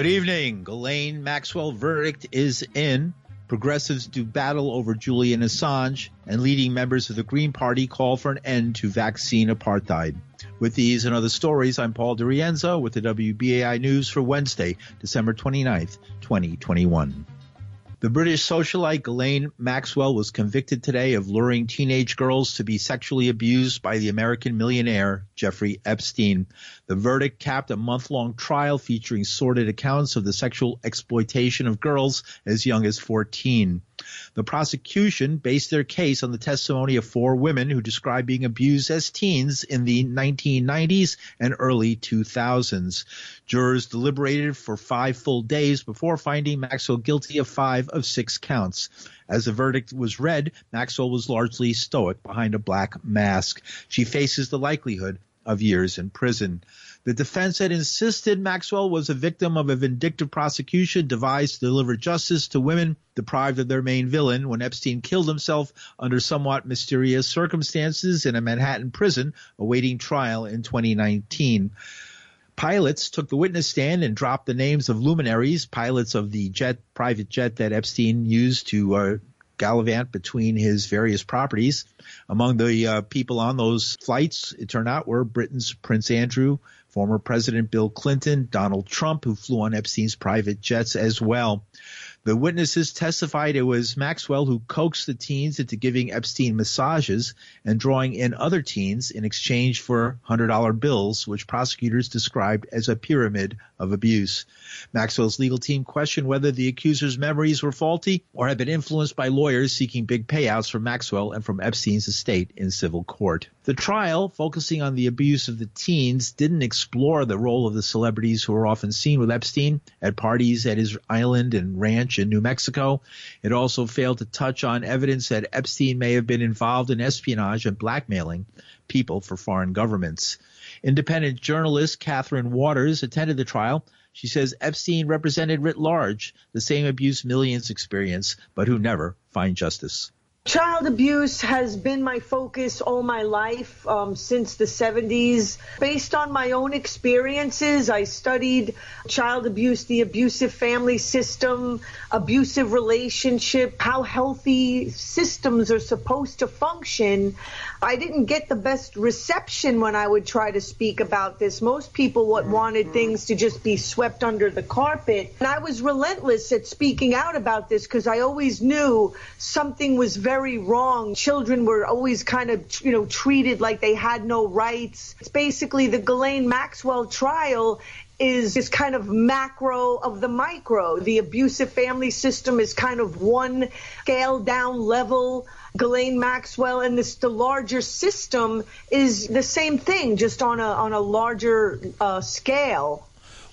Good evening. Ghislaine Maxwell verdict is in. Progressives do battle over Julian Assange, and leading members of the Green Party call for an end to vaccine apartheid. With these and other stories, I'm Paul DiRienzo with the WBAI News for Wednesday, December 29th, 2021. The British socialite Ghislaine Maxwell was convicted today of luring teenage girls to be sexually abused by the American millionaire Jeffrey Epstein. The verdict capped a month long trial featuring sordid accounts of the sexual exploitation of girls as young as 14. The prosecution based their case on the testimony of four women who described being abused as teens in the 1990s and early 2000s. Jurors deliberated for five full days before finding Maxwell guilty of five of six counts. As the verdict was read, Maxwell was largely stoic behind a black mask. She faces the likelihood of years in prison. The defense had insisted Maxwell was a victim of a vindictive prosecution devised to deliver justice to women deprived of their main villain when Epstein killed himself under somewhat mysterious circumstances in a Manhattan prison awaiting trial in 2019. Pilots took the witness stand and dropped the names of luminaries, pilots of the jet, private jet that Epstein used to uh, gallivant between his various properties. Among the uh, people on those flights, it turned out, were Britain's Prince Andrew, former President Bill Clinton, Donald Trump, who flew on Epstein's private jets as well. The witnesses testified it was Maxwell who coaxed the teens into giving Epstein massages and drawing in other teens in exchange for $100 bills, which prosecutors described as a pyramid of abuse. Maxwell's legal team questioned whether the accuser's memories were faulty or had been influenced by lawyers seeking big payouts from Maxwell and from Epstein's estate in civil court. The trial, focusing on the abuse of the teens, didn't explore the role of the celebrities who were often seen with Epstein at parties at his island and ranch in New Mexico. It also failed to touch on evidence that Epstein may have been involved in espionage and blackmailing people for foreign governments. Independent journalist Catherine Waters attended the trial. She says Epstein represented writ large the same abuse millions experience, but who never find justice. Child abuse has been my focus all my life um, since the 70s. Based on my own experiences, I studied child abuse, the abusive family system, abusive relationship, how healthy systems are supposed to function. I didn't get the best reception when I would try to speak about this. Most people wanted things to just be swept under the carpet. And I was relentless at speaking out about this because I always knew something was very wrong. Children were always kind of, you know, treated like they had no rights. It's basically the Ghislaine Maxwell trial is this kind of macro of the micro. The abusive family system is kind of one scale down level Ghislaine Maxwell and this the larger system is the same thing, just on a on a larger uh, scale.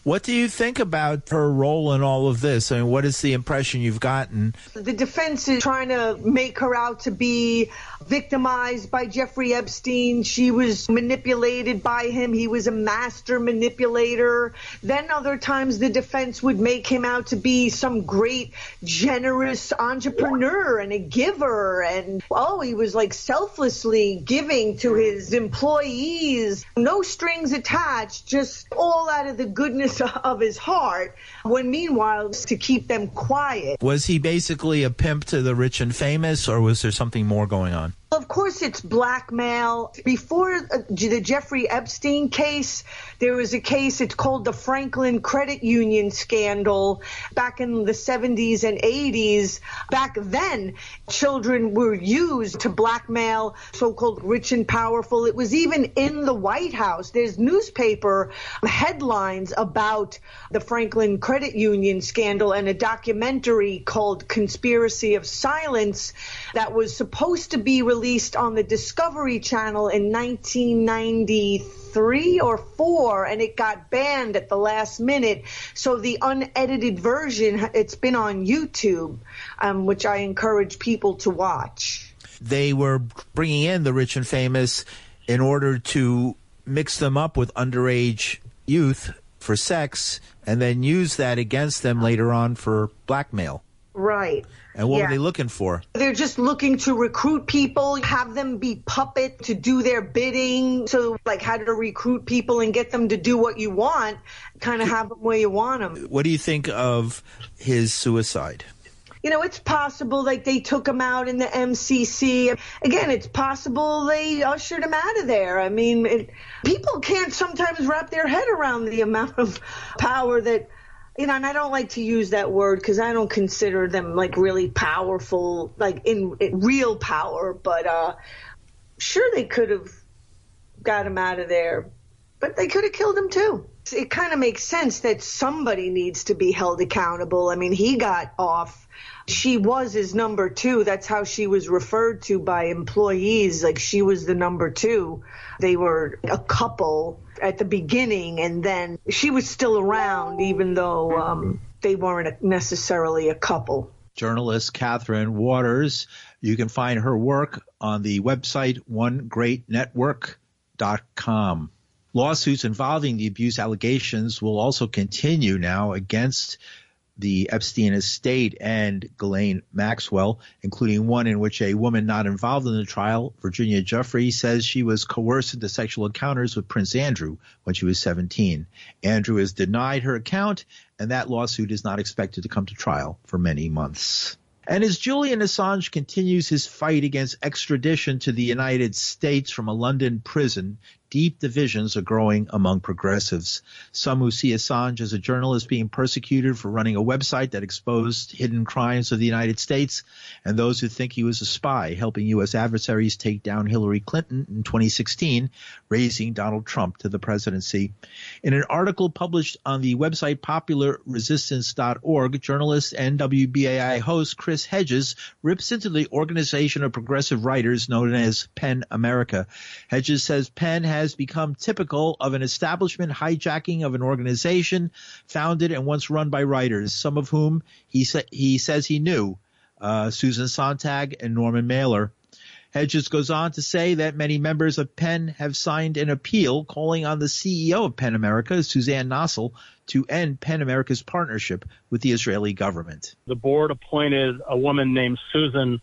What do you think about her role in all of this? I mean, what is the impression you've gotten? The defense is trying to make her out to be victimized by Jeffrey Epstein. She was manipulated by him. He was a master manipulator. Then other times the defense would make him out to be some great, generous entrepreneur and a giver. And oh, he was like selflessly giving to his employees. No strings attached, just all out of the goodness of his heart, when meanwhile to keep them quiet. Was he basically a pimp to the rich and famous, or was there something more going on? Of course, it's blackmail. Before uh, the Jeffrey Epstein case, there was a case, it's called the Franklin Credit Union scandal back in the 70s and 80s. Back then, children were used to blackmail so called rich and powerful. It was even in the White House. There's newspaper headlines about the Franklin Credit Union scandal and a documentary called Conspiracy of Silence that was supposed to be released on the Discovery Channel in 1993 or 4 and it got banned at the last minute. So the unedited version it's been on YouTube um, which I encourage people to watch. They were bringing in the rich and famous in order to mix them up with underage youth for sex and then use that against them later on for blackmail. Right. And what yeah. were they looking for? They're just looking to recruit people, have them be puppet to do their bidding. So, like, how to recruit people and get them to do what you want, kind of have them where you want them. What do you think of his suicide? You know, it's possible like they took him out in the MCC. Again, it's possible they ushered him out of there. I mean, it, people can't sometimes wrap their head around the amount of power that you know, and I don't like to use that word because I don't consider them like really powerful, like in, in real power. But uh, sure, they could have got him out of there, but they could have killed him too. It kind of makes sense that somebody needs to be held accountable. I mean, he got off she was his number two. That's how she was referred to by employees. Like she was the number two. They were a couple at the beginning, and then she was still around, even though um, they weren't necessarily a couple. Journalist Catherine Waters. You can find her work on the website onegreatnetwork.com. Lawsuits involving the abuse allegations will also continue now against the Epstein estate and Ghislaine Maxwell, including one in which a woman not involved in the trial, Virginia Giuffre, says she was coerced into sexual encounters with Prince Andrew when she was 17. Andrew has denied her account, and that lawsuit is not expected to come to trial for many months. And as Julian Assange continues his fight against extradition to the United States from a London prison, deep divisions are growing among progressives. Some who see Assange as a journalist being persecuted for running a website that exposed hidden crimes of the United States, and those who think he was a spy helping U.S. adversaries take down Hillary Clinton in 2016, raising Donald Trump to the presidency. In an article published on the website popularresistance.org, journalist and WBAI host Chris Hedges rips into the organization of progressive writers known as PEN America. Hedges says PEN has has become typical of an establishment hijacking of an organization founded and once run by writers, some of whom he, sa- he says he knew, uh, Susan Sontag and Norman Mailer. Hedges goes on to say that many members of PEN have signed an appeal calling on the CEO of PEN America, Suzanne Nossel, to end PEN America's partnership with the Israeli government. The board appointed a woman named Susan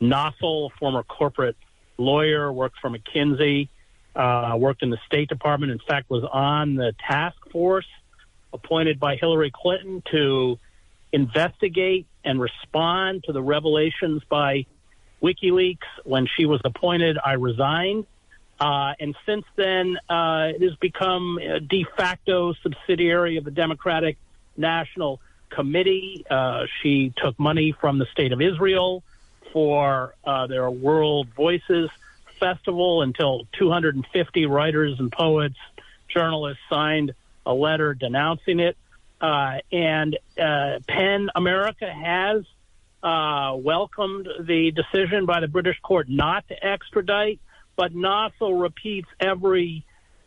Nossel, former corporate lawyer, worked for McKinsey uh, worked in the State Department. In fact, was on the task force appointed by Hillary Clinton to investigate and respond to the revelations by WikiLeaks. When she was appointed, I resigned. Uh, and since then, uh, it has become a de facto subsidiary of the Democratic National Committee. Uh, she took money from the state of Israel for uh, their World Voices festival until 250 writers and poets, journalists signed a letter denouncing it. Uh, and uh, PEN America has uh, welcomed the decision by the British court not to extradite, but Nossel repeats every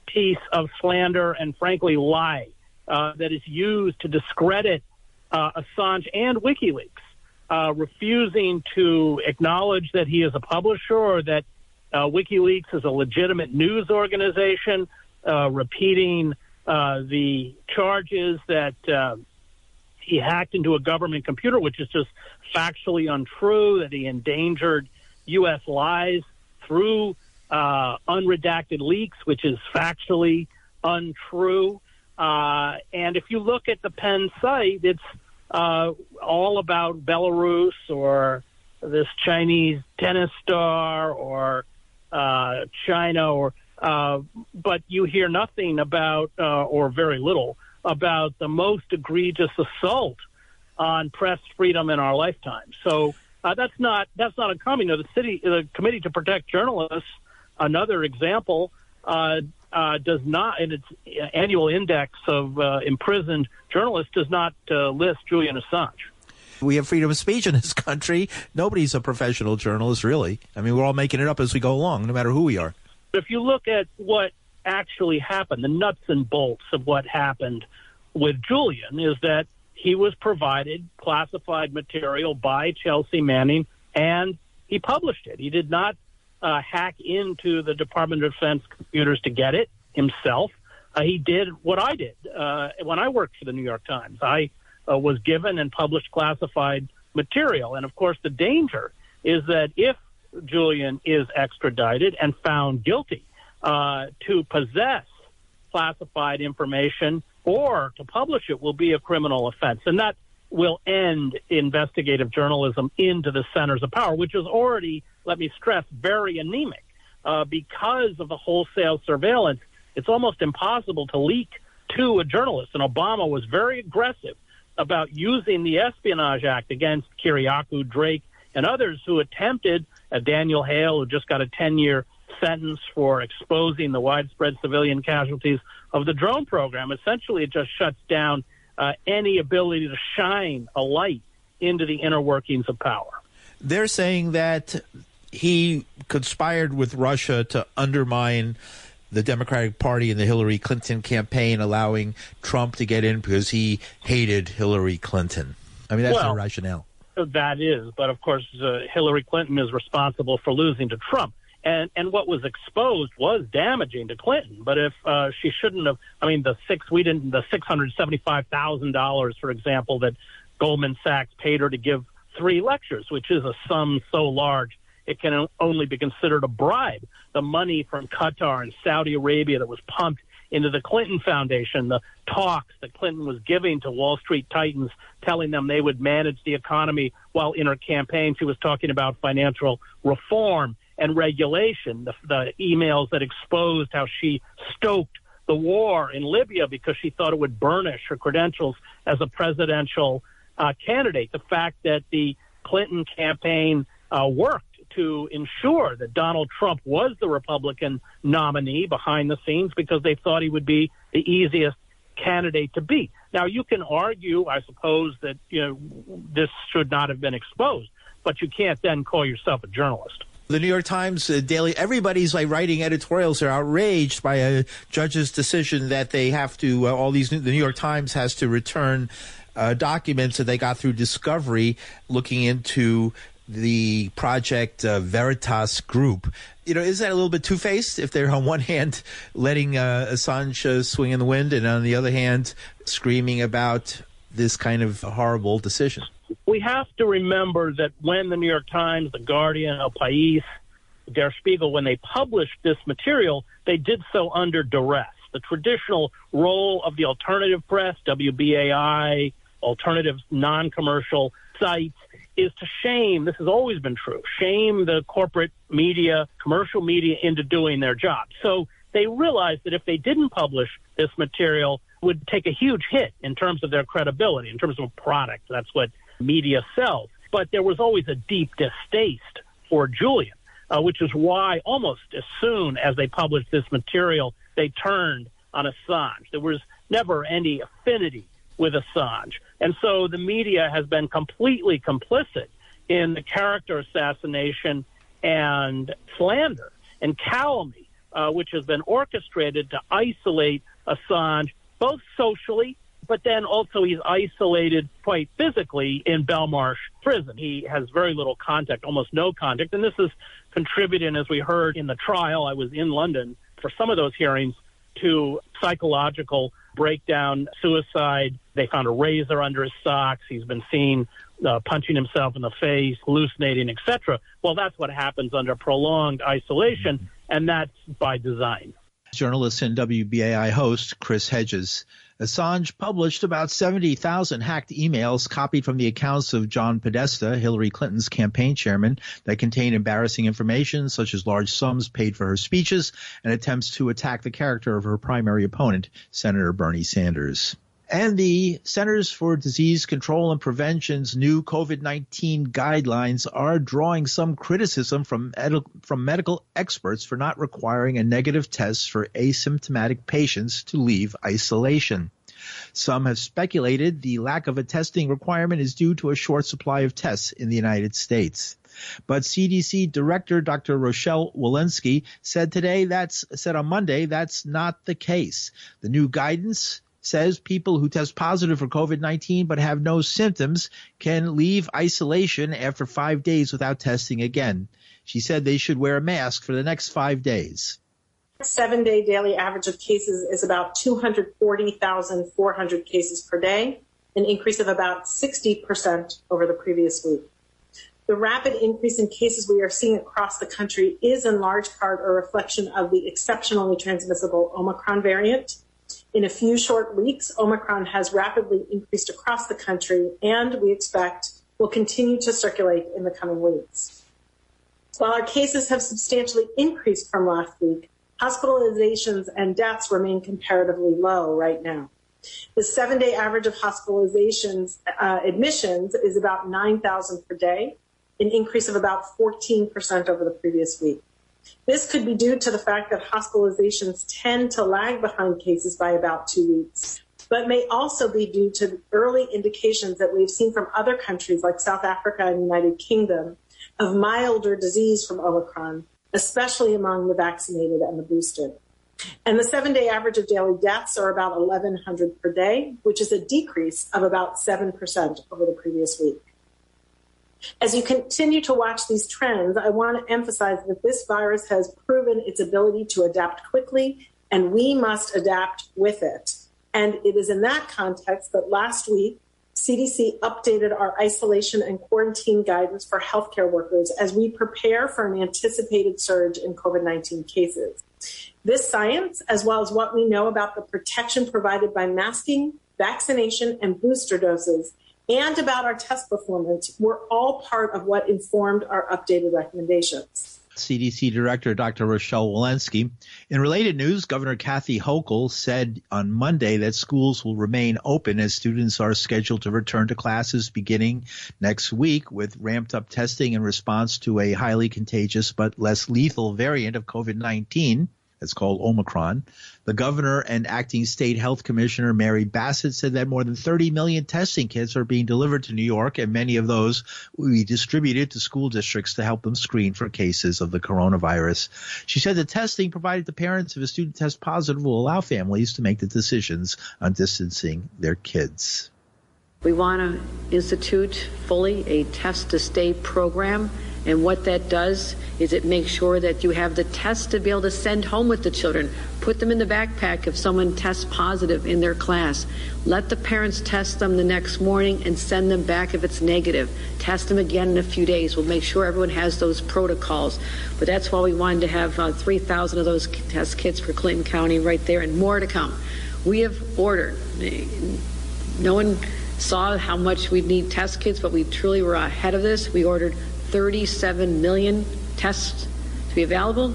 piece of slander and, frankly, lie uh, that is used to discredit uh, Assange and WikiLeaks. Uh, refusing to acknowledge that he is a publisher or that uh, WikiLeaks is a legitimate news organization, uh, repeating uh, the charges that uh, he hacked into a government computer, which is just factually untrue, that he endangered U.S. lives through uh, unredacted leaks, which is factually untrue. Uh, and if you look at the PEN site, it's all about Belarus or this Chinese tennis star or uh, China, or uh, but you hear nothing about, uh, or very little, about the most egregious assault on press freedom in our lifetime. So uh, that's not that's not uncommon. You know, the city, the Committee to Protect Journalists, another example, uh, uh, does not in its annual index of uh, imprisoned journalists does not uh, list Julian Assange. We have freedom of speech in this country. Nobody's a professional journalist, really. I mean, we're all making it up as we go along, no matter who we are. If you look at what actually happened, the nuts and bolts of what happened with Julian is that he was provided classified material by Chelsea Manning and he published it. He did not uh, hack into the Department of Defense computers to get it himself. Uh, he did what I did uh, when I worked for the New York Times. I uh, was given and published classified material. And of course, the danger is that if Julian is extradited and found guilty uh, to possess classified information or to publish it will be a criminal offense. And that will end investigative journalism into the centers of power, which is already, let me stress, very anemic. Uh, because of the wholesale surveillance, it's almost impossible to leak to a journalist. And Obama was very aggressive about using the Espionage Act against Kiriakou, Drake, and others who attempted, uh, Daniel Hale, who just got a 10 year sentence for exposing the widespread civilian casualties of the drone program. Essentially, it just shuts down uh, any ability to shine a light into the inner workings of power. They're saying that he conspired with Russia to undermine the Democratic Party and the Hillary Clinton campaign, allowing Trump to get in because he hated Hillary Clinton. I mean, that's well, the rationale. That is, but of course, uh, Hillary Clinton is responsible for losing to Trump. And and what was exposed was damaging to Clinton. But if uh, she shouldn't have, I mean, the six we didn't the six hundred seventy five thousand dollars, for example, that Goldman Sachs paid her to give three lectures, which is a sum so large it can only be considered a bribe. The money from Qatar and Saudi Arabia that was pumped into the Clinton Foundation, the talks that Clinton was giving to Wall Street titans, telling them they would manage the economy while in her campaign she was talking about financial reform and regulation. The, the emails that exposed how she stoked the war in Libya because she thought it would burnish her credentials as a presidential uh, candidate. The fact that the Clinton campaign uh, worked to ensure that Donald Trump was the Republican nominee behind the scenes because they thought he would be the easiest candidate to beat. Now you can argue, I suppose, that you know this should not have been exposed, but you can't then call yourself a journalist. The New York Times uh, daily, everybody's like writing editorials. They're outraged by a judge's decision that they have to. Uh, all these, the New York Times has to return uh, documents that they got through discovery, looking into the Project uh, Veritas group. You know, is that a little bit two faced if they're on one hand letting uh, Assange uh, swing in the wind and on the other hand screaming about this kind of horrible decision? We have to remember that when the New York Times, the Guardian, El País, Der Spiegel, when they published this material, they did so under duress. The traditional role of the alternative press, WBAI, alternative non commercial sites, is to shame, this has always been true, shame the corporate media, commercial media into doing their job. So they realized that if they didn't publish this material, would take a huge hit in terms of their credibility, in terms of a product. That's what media sells. But there was always a deep distaste for Julian, uh, which is why almost as soon as they published this material, they turned on Assange. There was never any affinity with Assange. And so the media has been completely complicit in the character assassination and slander and calumny, uh, which has been orchestrated to isolate Assange, both socially, but then also he's isolated quite physically in Belmarsh prison. He has very little contact, almost no contact. And this is contributing, as we heard in the trial, I was in London for some of those hearings, to psychological breakdown, suicide. They found a razor under his socks. He's been seen uh, punching himself in the face, hallucinating, etc. Well, that's what happens under prolonged isolation, and that's by design. Journalist and WBAI host Chris Hedges. Assange published about 70,000 hacked emails copied from the accounts of John Podesta, Hillary Clinton's campaign chairman, that contain embarrassing information such as large sums paid for her speeches and attempts to attack the character of her primary opponent, Senator Bernie Sanders. And the Centers for Disease Control and Prevention's new COVID-19 guidelines are drawing some criticism from, ed- from medical experts for not requiring a negative test for asymptomatic patients to leave isolation. Some have speculated the lack of a testing requirement is due to a short supply of tests in the United States. But CDC Director Dr. Rochelle Walensky said today that's said on Monday that's not the case. The new guidance says people who test positive for COVID-19 but have no symptoms can leave isolation after five days without testing again. She said they should wear a mask for the next five days. Seven day daily average of cases is about 240,400 cases per day. an increase of about 60% over the previous week. The rapid increase in cases we are seeing across the country is in large part a reflection of the exceptionally transmissible Omicron variant. In a few short weeks, Omicron has rapidly increased across the country and we expect will continue to circulate in the coming weeks. While our cases have substantially increased from last week, hospitalizations and deaths remain comparatively low right now. The seven day average of hospitalizations uh, admissions is about 9,000 per day, an increase of about 14% over the previous week. This could be due to the fact that hospitalizations tend to lag behind cases by about two weeks, but may also be due to early indications that we've seen from other countries like South Africa and the United Kingdom of milder disease from Omicron, especially among the vaccinated and the boosted. And the seven day average of daily deaths are about 1,100 per day, which is a decrease of about 7% over the previous week. As you continue to watch these trends, I want to emphasize that this virus has proven its ability to adapt quickly, and we must adapt with it. And it is in that context that last week, CDC updated our isolation and quarantine guidance for healthcare workers as we prepare for an anticipated surge in COVID 19 cases. This science, as well as what we know about the protection provided by masking, vaccination, and booster doses, and about our test performance, were all part of what informed our updated recommendations. CDC Director Dr. Rochelle Walensky. In related news, Governor Kathy Hochul said on Monday that schools will remain open as students are scheduled to return to classes beginning next week with ramped up testing in response to a highly contagious but less lethal variant of COVID-19. It's called Omicron. The governor and acting state health commissioner Mary Bassett said that more than 30 million testing kits are being delivered to New York, and many of those will be distributed to school districts to help them screen for cases of the coronavirus. She said the testing provided to parents if a student tests positive will allow families to make the decisions on distancing their kids. We want to institute fully a test to stay program and what that does is it makes sure that you have the test to be able to send home with the children. Put them in the backpack if someone tests positive in their class. Let the parents test them the next morning and send them back if it's negative. Test them again in a few days. We'll make sure everyone has those protocols. But that's why we wanted to have uh, 3,000 of those test kits for Clinton County right there and more to come. We have ordered. No one saw how much we'd need test kits, but we truly were ahead of this. We ordered 37 million tests to be available.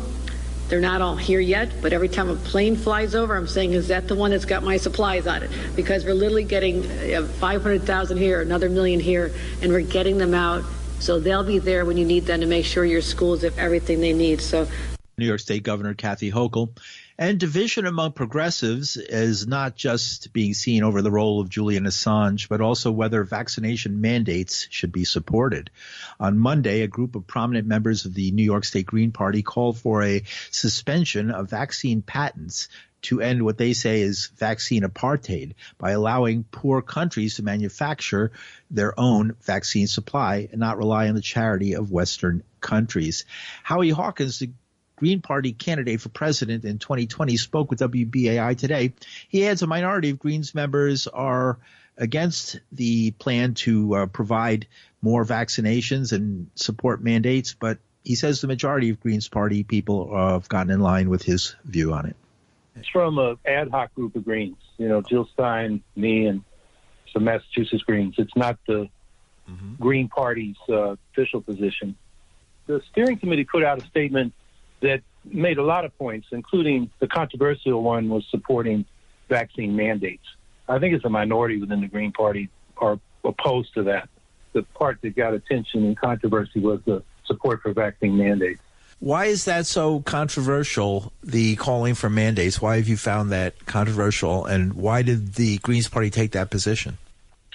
They're not all here yet, but every time a plane flies over, I'm saying, is that the one that's got my supplies on it? Because we're literally getting uh, 500,000 here, another million here, and we're getting them out. So they'll be there when you need them to make sure your schools have everything they need. So, New York State Governor Kathy Hochul and division among progressives is not just being seen over the role of Julian Assange, but also whether vaccination mandates should be supported. On Monday, a group of prominent members of the New York State Green Party called for a suspension of vaccine patents to end what they say is vaccine apartheid by allowing poor countries to manufacture their own vaccine supply and not rely on the charity of Western countries. Howie Hawkins, the Green Party candidate for president in 2020 spoke with WBAI today. He adds a minority of Greens members are against the plan to uh, provide more vaccinations and support mandates, but he says the majority of Greens Party people uh, have gotten in line with his view on it. It's from an ad hoc group of Greens, you know, Jill Stein, me, and some Massachusetts Greens. It's not the mm-hmm. Green Party's uh, official position. The steering committee put out a statement that made a lot of points, including the controversial one was supporting vaccine mandates. I think it's a minority within the Green Party are opposed to that. The part that got attention and controversy was the support for vaccine mandates. Why is that so controversial, the calling for mandates? Why have you found that controversial, and why did the Greens Party take that position?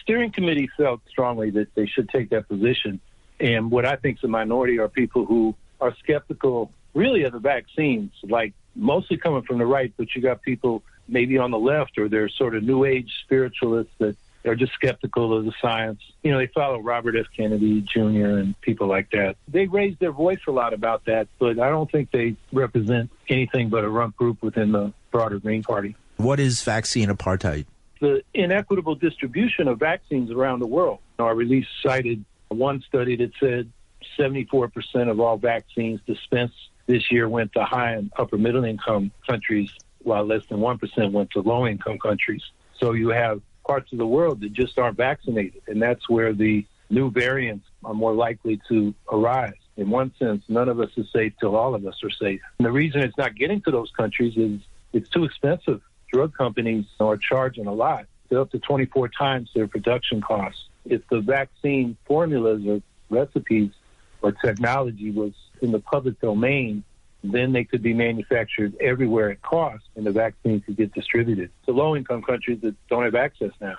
Steering committee felt strongly that they should take that position. And what I think is a minority are people who are skeptical really of the vaccines, like mostly coming from the right, but you got people maybe on the left or they're sort of new age spiritualists that are just skeptical of the science. You know, they follow Robert F. Kennedy Jr. and people like that. They raise their voice a lot about that, but I don't think they represent anything but a rump group within the broader Green Party. What is vaccine apartheid? the inequitable distribution of vaccines around the world. Our release cited one study that said 74% of all vaccines dispensed this year went to high and upper middle income countries, while less than 1% went to low income countries. So you have parts of the world that just aren't vaccinated, and that's where the new variants are more likely to arise. In one sense, none of us is safe till all of us are safe. And the reason it's not getting to those countries is it's too expensive. Drug companies are charging a lot, They're up to 24 times their production costs. If the vaccine formulas or recipes or technology was in the public domain, then they could be manufactured everywhere at cost and the vaccine could get distributed to low income countries that don't have access now.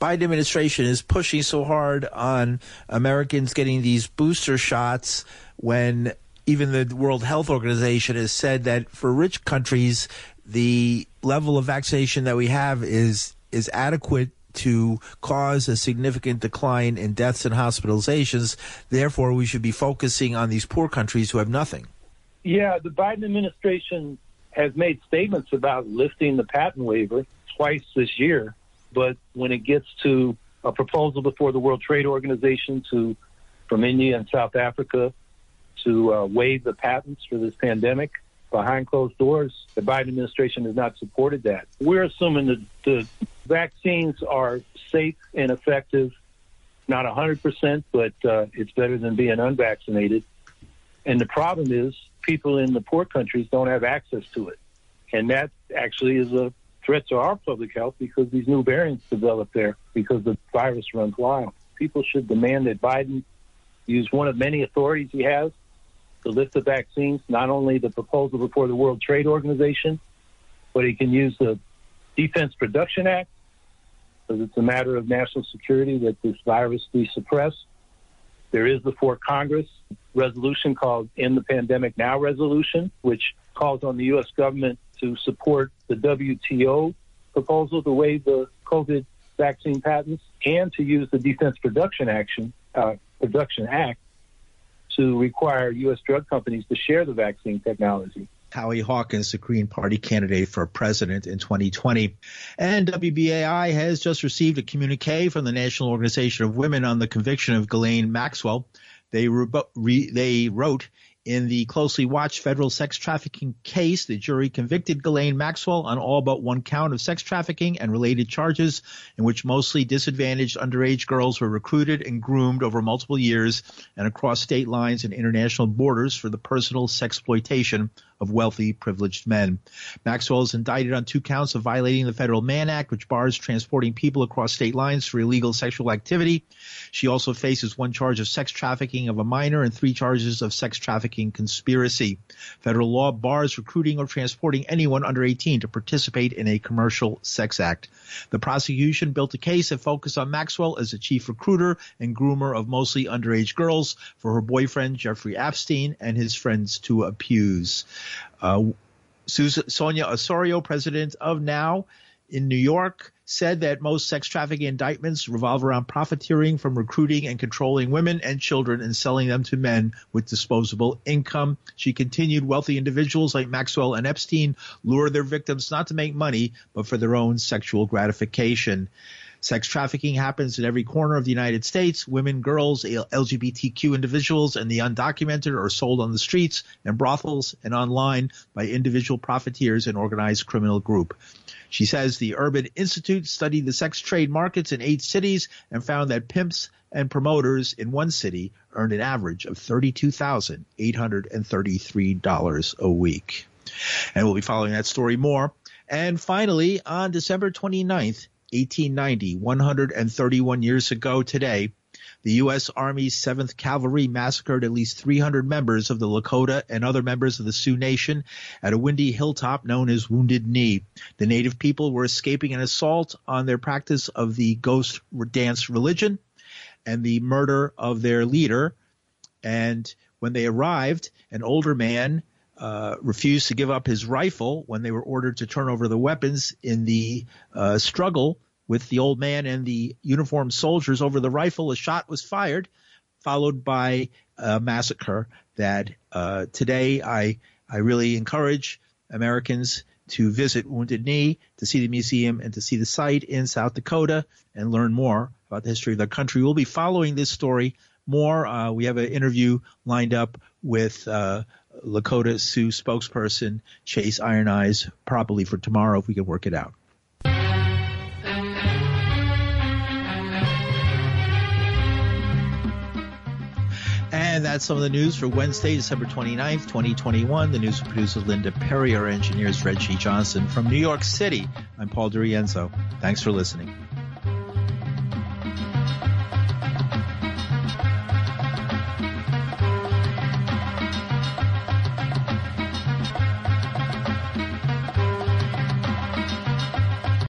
Biden administration is pushing so hard on Americans getting these booster shots when even the World Health Organization has said that for rich countries the level of vaccination that we have is is adequate to cause a significant decline in deaths and hospitalizations. Therefore, we should be focusing on these poor countries who have nothing. Yeah, the Biden administration has made statements about lifting the patent waiver twice this year, but when it gets to a proposal before the World Trade Organization to from India and South Africa to uh, waive the patents for this pandemic behind closed doors, the Biden administration has not supported that. We're assuming that the vaccines are safe and effective, not 100%, but uh, it's better than being unvaccinated. And the problem is people in the poor countries don't have access to it. And that actually is a threat to our public health because these new variants develop there because the virus runs wild. People should demand that Biden use one of many authorities he has to lift the vaccines, not only the proposal before the World Trade Organization, but he can use the Defense Production Act because it's a matter of national security that this virus be suppressed. There is before Congress resolution called End the Pandemic Now resolution, which calls on the U.S. government to support the WTO proposal to waive the COVID vaccine patents and to use the Defense Production Action uh, Production Act to require U.S. drug companies to share the vaccine technology. Howie Hawkins, the Green Party candidate for president in 2020. And WBAI has just received a communique from the National Organization of Women on the conviction of Ghislaine Maxwell. They, re- they wrote in the closely watched federal sex trafficking case, the jury convicted Ghislaine Maxwell on all but one count of sex trafficking and related charges in which mostly disadvantaged underage girls were recruited and groomed over multiple years and across state lines and international borders for the personal sexploitation of wealthy, privileged men. Maxwell is indicted on two counts of violating the Federal Mann Act, which bars transporting people across state lines for illegal sexual activity. She also faces one charge of sex trafficking of a minor and three charges of sex trafficking conspiracy. Federal law bars recruiting or transporting anyone under 18 to participate in a commercial sex act. The prosecution built a case that focused on Maxwell as a chief recruiter and groomer of mostly underage girls for her boyfriend Jeffrey Epstein and his friends to abuse. Uh, Sonia Osorio, president of Now in New York, said that most sex trafficking indictments revolve around profiteering from recruiting and controlling women and children and selling them to men with disposable income. She continued wealthy individuals like Maxwell and Epstein lure their victims not to make money, but for their own sexual gratification. Sex trafficking happens in every corner of the United States. Women, girls, LGBTQ individuals, and the undocumented are sold on the streets and brothels and online by individual profiteers and organized criminal group. She says the Urban Institute studied the sex trade markets in eight cities and found that pimps and promoters in one city earned an average of $32,833 a week. And we'll be following that story more. And finally, on December 29th, 1890, 131 years ago today, the U.S. Army's 7th Cavalry massacred at least 300 members of the Lakota and other members of the Sioux Nation at a windy hilltop known as Wounded Knee. The native people were escaping an assault on their practice of the ghost dance religion and the murder of their leader. And when they arrived, an older man uh, refused to give up his rifle when they were ordered to turn over the weapons in the uh, struggle with the old man and the uniformed soldiers over the rifle. A shot was fired, followed by a massacre that uh, today I I really encourage Americans to visit Wounded Knee, to see the museum, and to see the site in South Dakota and learn more about the history of their country. We'll be following this story more. Uh, we have an interview lined up with uh, Lakota Sioux spokesperson Chase Iron Eyes probably for tomorrow if we can work it out. And that's some of the news for Wednesday, December 29th, 2021. The news producer Linda Perry, our engineers Reggie Johnson. From New York City, I'm Paul DiRienzo. Thanks for listening.